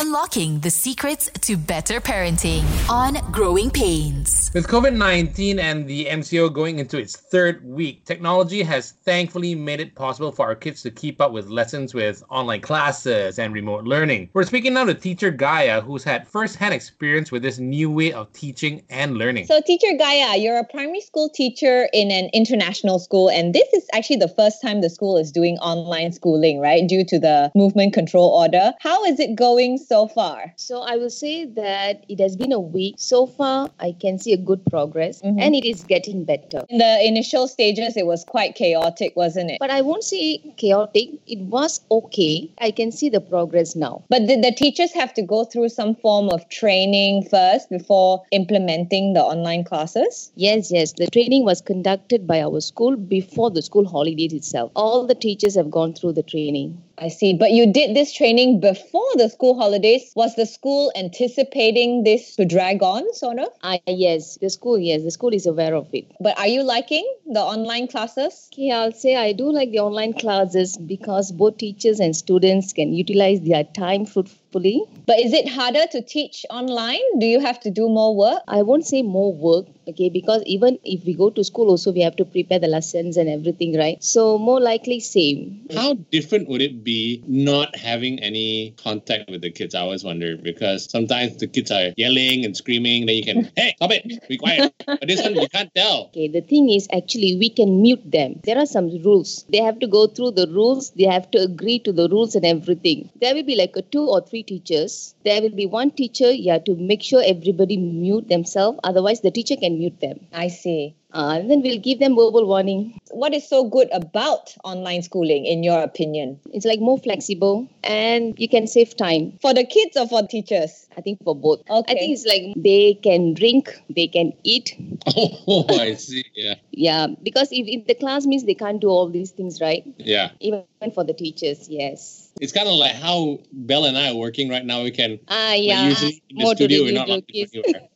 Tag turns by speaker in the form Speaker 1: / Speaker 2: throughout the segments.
Speaker 1: Unlocking the secrets to better parenting on Growing Pains.
Speaker 2: With COVID 19 and the MCO going into its third week, technology has thankfully made it possible for our kids to keep up with lessons with online classes and remote learning. We're speaking now to teacher Gaia, who's had first hand experience with this new way of teaching and learning.
Speaker 3: So, teacher Gaia, you're a primary school teacher in an international school, and this is actually the first time the school is doing online schooling, right? Due to the movement control order. How is it going so far?
Speaker 4: So I will say that it has been a week. So far, I can see a good progress
Speaker 3: Mhm.
Speaker 4: and it is getting better.
Speaker 3: In the initial stages, it was quite chaotic, wasn't it?
Speaker 4: But I won't say chaotic. It was okay. I can see the progress now.
Speaker 3: But did the teachers have to go through some form of training first before implementing the online classes?
Speaker 4: Yes, yes. The training was conducted by our school before the school holidays itself. All the teachers have gone through the training.
Speaker 3: I see. But you did this training before the school holidays. Was the school anticipating this to drag on, sort of?
Speaker 4: Ah, yes, the school, yes, the school is aware of it.
Speaker 3: But are you liking the online classes?
Speaker 4: Okay, I'll say I do like the online classes because both teachers and students can utilize their time fruitfully.
Speaker 3: But is it harder to teach online? Do you have to do more work?
Speaker 4: I won't say more work, okay, because even if we go to school, also we have to prepare the lessons and everything, right? So, more likely, same.
Speaker 5: How different would it be not having any contact with the kids? I always wonder because sometimes the kids are yelling and screaming, then you can, hey, stop it, be quiet. But this one, you can't tell.
Speaker 4: Okay, the thing is actually we can mute them. There are some rules. They have to go through the rules, they have to agree to the rules and everything. There will be like a two or three teachers. There will be one teacher, yeah, to make sure everybody mute themselves, otherwise, the teacher can mute them.
Speaker 3: I see.
Speaker 4: Uh, and then we'll give them verbal warning.
Speaker 3: What is so good about online schooling, in your opinion?
Speaker 4: It's like more flexible and you can save time.
Speaker 3: For the kids or for teachers?
Speaker 4: I think for both.
Speaker 3: Okay.
Speaker 4: I think it's like they can drink, they can eat.
Speaker 5: Oh, I see. Yeah.
Speaker 4: Yeah, because if, if the class means they can't do all these things, right?
Speaker 5: Yeah.
Speaker 4: Even for the teachers, yes.
Speaker 5: It's kind of like how Belle and I are working right now. We can,
Speaker 4: Ah,
Speaker 5: like,
Speaker 4: yeah.
Speaker 5: usually in the
Speaker 4: More
Speaker 5: studio, we're not allowed to
Speaker 4: kids.
Speaker 5: go anywhere.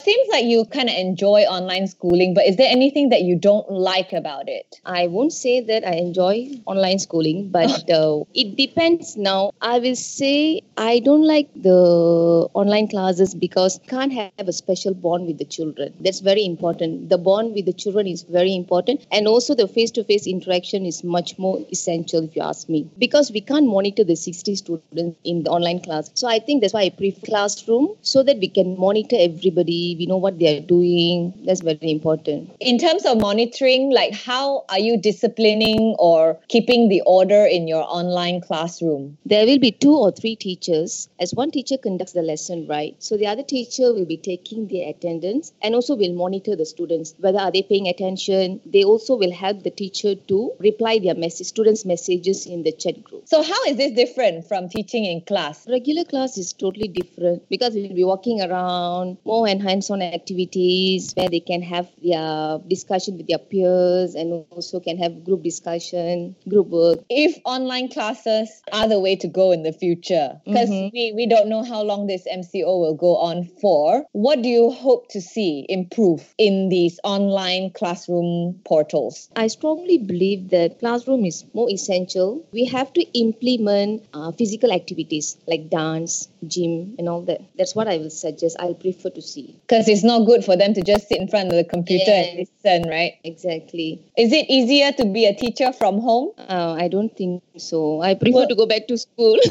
Speaker 3: Seems like you kind of enjoy online schooling, but is there anything that you don't like about it?
Speaker 4: I won't say that I enjoy online schooling, but uh, it depends now. I will say I don't like the online classes because can't have a special bond with the children. That's very important. The bond with the children is very important, and also the face-to-face interaction is much more essential, if you ask me, because we can't monitor the 60 students in the online class. So I think that's why I prefer classroom so that we can monitor everybody. We know what they are doing. That's very important.
Speaker 3: In terms of monitoring, like how are you disciplining or keeping the order in your online classroom?
Speaker 4: There will be two or three teachers. As one teacher conducts the lesson, right? So the other teacher will be taking the attendance and also will monitor the students whether are they paying attention. They also will help the teacher to reply their message, students' messages in the chat group.
Speaker 3: So, how is this different from teaching in class?
Speaker 4: Regular class is totally different because we'll be walking around, more and hands-on activities where they can have their discussion with their peers and also can have group discussion, group work.
Speaker 3: If online classes are the way to go in the future, because
Speaker 4: Mhm.
Speaker 3: we, we don't know how long this MCO will go on for, what do you hope to see improve in these online classroom portals?
Speaker 4: I strongly believe that classroom is more essential. We have to implement uh, physical activities like dance, gym, and all that. That's what I will suggest. I'll prefer to see.
Speaker 3: Because it's not good for them to just sit in front of the computer and listen, right?
Speaker 4: Exactly.
Speaker 3: Is it easier to be a teacher from home?
Speaker 4: Uh, I don't think so. I prefer
Speaker 3: Well-
Speaker 4: to go back to school.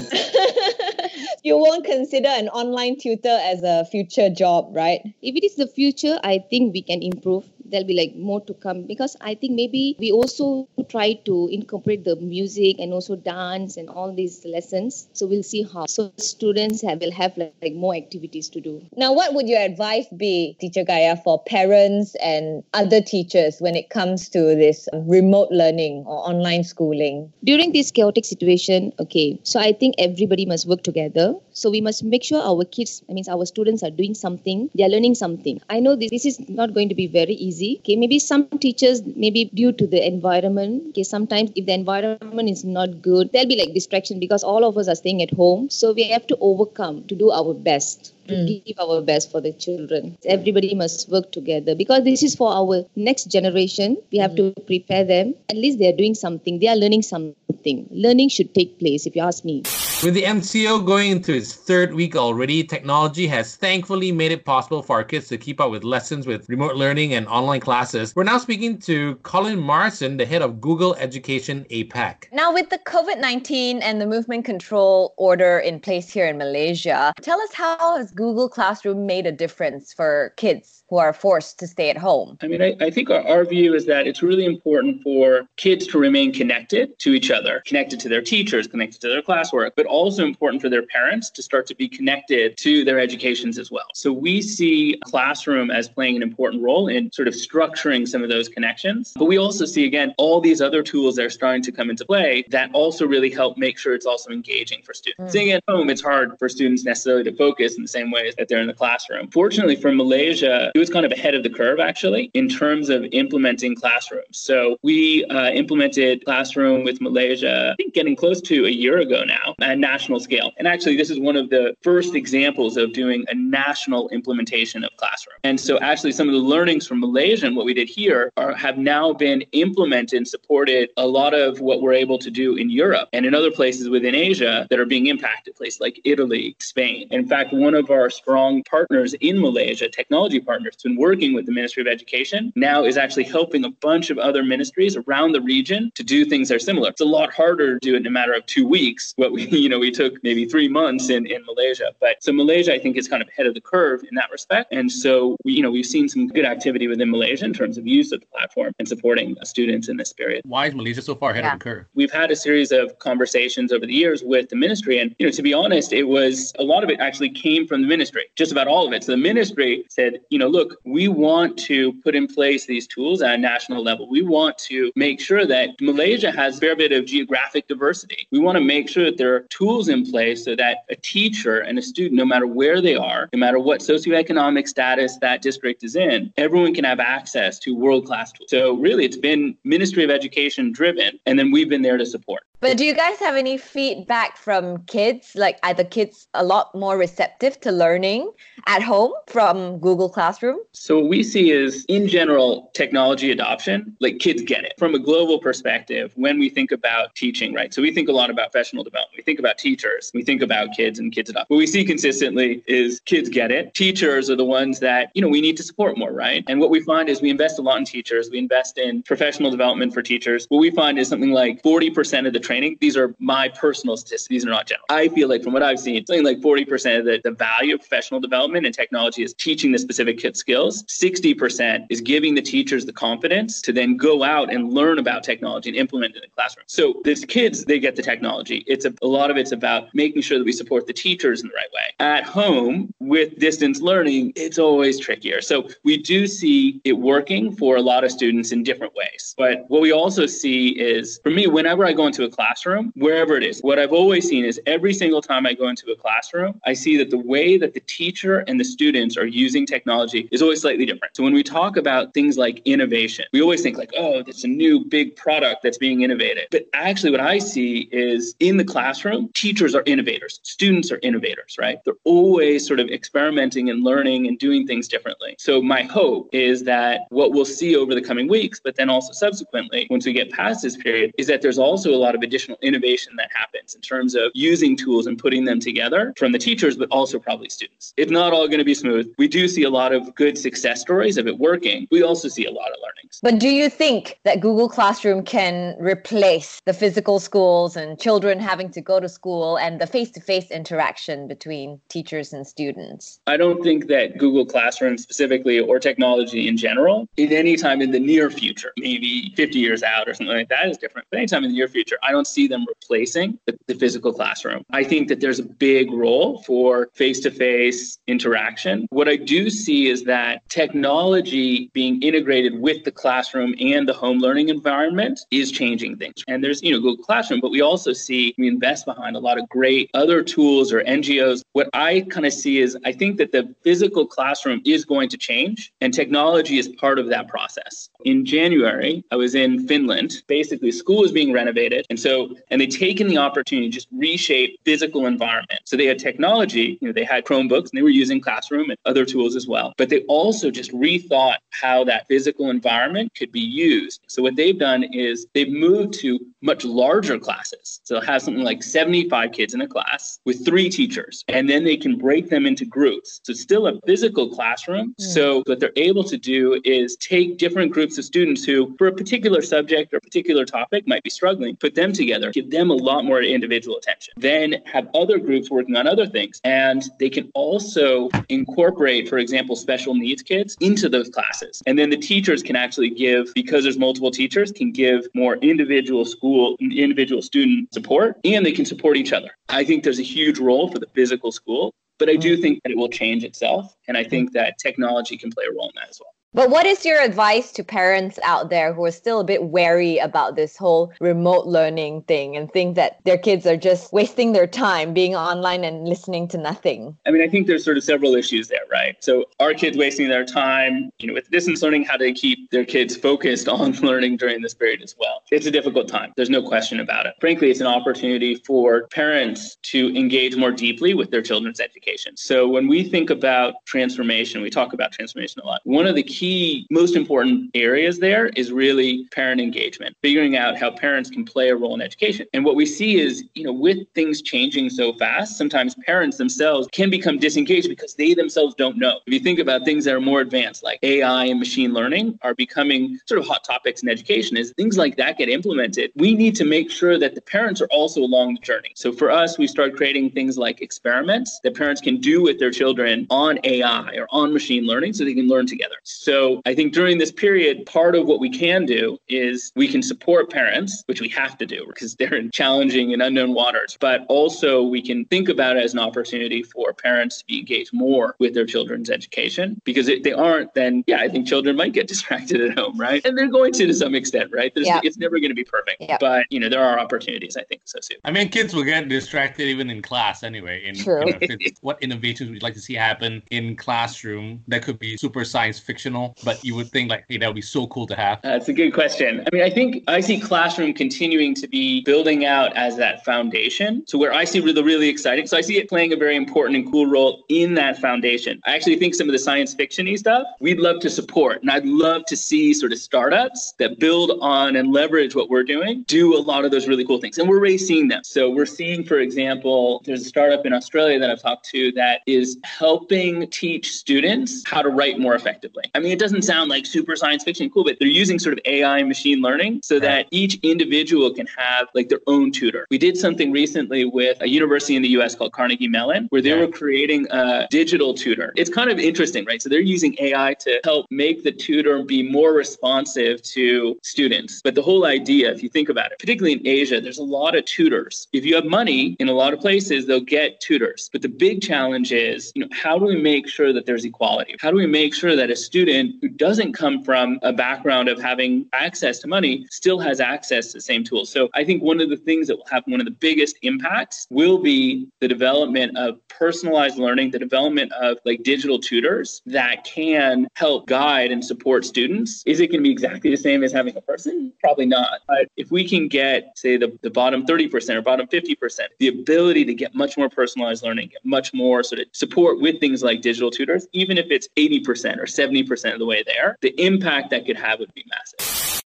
Speaker 3: you won't consider an online tutor as a future job, right?
Speaker 4: if it is the future, I think we can improve. There'll be like more to come because I think maybe we also try to incorporate the music and also dance and all these lessons. So we'll see how. So students have, will have like, like more activities to do.
Speaker 3: Now, what would your advice be, Teacher Gaia, for parents and other teachers when it comes to this remote learning or online schooling?
Speaker 4: during this chaotic situation okay so i think everybody must work together so we must make sure our kids i mean our students are doing something they are learning something i know this, this is not going to be very easy okay maybe some teachers maybe due to the environment okay sometimes if the environment is not good there'll be like distraction because all of us are staying at home so we have to overcome to do our best to hmm. give our best for the children. Everybody must work together because this is for our next generation. We have to hmm. prepare them. At least they are doing something. They are learning something. Learning should take place, if you ask me.
Speaker 2: With the MCO going into its third week already, technology has thankfully made it possible for our kids to keep up with lessons with remote learning and online classes. We're now speaking to Colin Marson, the head of Google Education APAC.
Speaker 3: Now, with the COVID 19 and the movement control order in place here in Malaysia, tell us how has Google Classroom made a difference for kids who are forced to stay at home?
Speaker 6: I mean, I, I think our, our view is that it's really important for kids to remain connected to each other, connected to their teachers, connected to their classwork, but also important for their parents to start to be connected to their educations as well. So we see classroom as playing an important role in sort of structuring some of those connections. But we also see, again, all these other tools that are starting to come into play that also really help make sure it's also engaging for students. Mm. Sitting at home, it's hard for students necessarily to focus in the same ways that they're in the classroom. Fortunately for Malaysia, it was kind of ahead of the curve actually in terms of implementing classrooms. So we uh, implemented classroom with Malaysia, I think getting close to a year ago now at national scale. And actually, this is one of the first examples of doing a national implementation of classroom. And so actually some of the learnings from Malaysia and what we did here are, have now been implemented and supported a lot of what we're able to do in Europe and in other places within Asia that are being impacted, places like Italy, Spain. In fact, one of our strong partners in Malaysia, technology partners, has been working with the Ministry of Education, now is actually helping a bunch of other ministries around the region to do things that are similar. It's a lot harder to do it in a matter of two weeks. What we, you know, we took maybe three months in, in Malaysia. But so Malaysia, I think, is kind of ahead of the curve in that respect. And so we, you know, we've seen some good activity within Malaysia in terms of use of the platform and supporting students in this period.
Speaker 2: Why is Malaysia so far ahead yeah. of the curve?
Speaker 6: We've had a series of conversations over the years with the ministry. And, you know, to be honest, it was a lot of it actually came from the ministry, just about all of it. So the ministry said, you know, look, we want to put in place these tools at a national level. We want to make sure that Malaysia has a fair bit of geographic diversity. We want to make sure that there are tools in place so that a teacher and a student, no matter where they are, no matter what socioeconomic status that district is in, everyone can have access to world class tools. So, really, it's been Ministry of Education driven, and then we've been there to support.
Speaker 3: But do you guys have any feedback from kids? Like, are the kids a lot more receptive to learning at home from Google Classroom?
Speaker 6: So, what we see is, in general, technology adoption, like kids get it. From a global perspective, when we think about teaching, right? So, we think a lot about professional development. We think about teachers. We think about kids and kids adopt. What we see consistently is kids get it. Teachers are the ones that, you know, we need to support more, right? And what we find is we invest a lot in teachers. We invest in professional development for teachers. What we find is something like 40% of the training. These are my personal statistics. These are not general. I feel like from what I've seen, something like 40% of the, the value of professional development and technology is teaching the specific skills. 60% is giving the teachers the confidence to then go out and learn about technology and implement it in the classroom. So these kids, they get the technology. It's a, a lot of it's about making sure that we support the teachers in the right way. At home with distance learning, it's always trickier. So we do see it working for a lot of students in different ways. But what we also see is for me, whenever I go into a class, classroom, wherever it is. What I've always seen is every single time I go into a classroom, I see that the way that the teacher and the students are using technology is always slightly different. So when we talk about things like innovation, we always think like, oh, it's a new big product that's being innovated. But actually what I see is in the classroom, teachers are innovators, students are innovators, right? They're always sort of experimenting and learning and doing things differently. So my hope is that what we'll see over the coming weeks, but then also subsequently, once we get past this period, is that there's also a lot of additional additional innovation that happens in terms of using tools and putting them together from the teachers, but also probably students. It's not all going to be smooth. We do see a lot of good success stories of it working. We also see a lot of learnings.
Speaker 3: But do you think that Google Classroom can replace the physical schools and children having to go to school and the face to face interaction between teachers and students?
Speaker 6: I don't think that Google Classroom specifically or technology in general, in any time in the near future, maybe 50 years out or something like that is different, but anytime in the near future, I don't see them replacing the, the physical classroom. I think that there's a big role for face to face interaction. What I do see is that technology being integrated with the classroom and the home learning environment is changing things. And there's, you know, Google Classroom, but we also see we invest behind a lot of great other tools or NGOs. What I kind of see is I think that the physical classroom is going to change and technology is part of that process. In January, I was in Finland. Basically, school is being renovated and so, and they've taken the opportunity to just reshape physical environment. So they had technology, you know, they had Chromebooks and they were using Classroom and other tools as well. But they also just rethought how that physical environment could be used. So what they've done is they've moved to much larger classes. So they'll have something like 75 kids in a class with three teachers, and then they can break them into groups. So it's still a physical classroom. Mm. So what they're able to do is take different groups of students who, for a particular subject or particular topic, might be struggling, put them together, give them a lot more individual attention. Then have other groups working on other things. And they can also incorporate, for example, special needs kids into those classes. And then the teachers can actually give, because there's multiple teachers, can give more individual school, individual student support, and they can support each other. I think there's a huge role for the physical school, but I do mm. think that it will change itself. And I think that technology can play a role in that as well.
Speaker 3: But what is your advice to parents out there who are still a bit wary about this whole remote learning thing and think that their kids are just wasting their time being online and listening to nothing?
Speaker 6: I mean, I think there's sort of several issues there, right? So, are kids wasting their time? You know, with distance learning, how do they keep their kids focused on learning during this period as well? It's a difficult time. There's no question about it. Frankly, it's an opportunity for parents to engage more deeply with their children's education. So, when we think about transformation, we talk about transformation a lot. One of the key key, most important areas there is really parent engagement, figuring out how parents can play a role in education. And what we see is, you know, with things changing so fast, sometimes parents themselves can become disengaged because they themselves don't know. If you think about things that are more advanced, like AI and machine learning, are becoming sort of hot topics in education, as things like that get implemented, we need to make sure that the parents are also along the journey. So for us, we start creating things like experiments that parents can do with their children on AI or on machine learning so they can learn together. So so I think during this period, part of what we can do is we can support parents, which we have to do because they're in challenging and unknown waters. But also we can think about it as an opportunity for parents to be engaged more with their children's education because if they aren't, then yeah, I think children might get distracted at home, right? And they're going to to some extent, right? Yep. It's never going to be perfect, yep. but you know there are opportunities I think associated.
Speaker 2: I mean, kids will get distracted even in class anyway. In
Speaker 3: True.
Speaker 2: You know, what innovations would you like to see happen in classroom that could be super science fictional but you would think like, hey, that would be so cool to have?
Speaker 6: That's a good question. I mean, I think I see Classroom continuing to be building out as that foundation. So where I see really, really exciting. So I see it playing a very important and cool role in that foundation. I actually think some of the science fictiony stuff we'd love to support. And I'd love to see sort of startups that build on and leverage what we're doing do a lot of those really cool things. And we're already seeing them. So we're seeing, for example, there's a startup in Australia that I've talked to that is helping teach students how to write more effectively. I mean, it doesn't sound like super science fiction cool, but they're using sort of AI and machine learning so that each individual can have like their own tutor. We did something recently with a university in the US called Carnegie Mellon where they were creating a digital tutor. It's kind of interesting, right? So they're using AI to help make the tutor be more responsive to students. But the whole idea, if you think about it, particularly in Asia, there's a lot of tutors. If you have money in a lot of places, they'll get tutors. But the big challenge is, you know, how do we make sure that there's equality? How do we make sure that a student student who doesn't come from a background of having access to money still has access to the same tools. So I think one of the things that will have one of the biggest impacts will be the development of personalized learning, the development of like digital tutors that can help guide and support students. Is it going to be exactly the same as having a person? Probably not. But if we can get, say, the, the bottom 30% or bottom 50%, the ability to get much more personalized learning, much more sort of support with things like digital tutors, even if it's 80% or 70% of the way there, the impact that could have would be massive.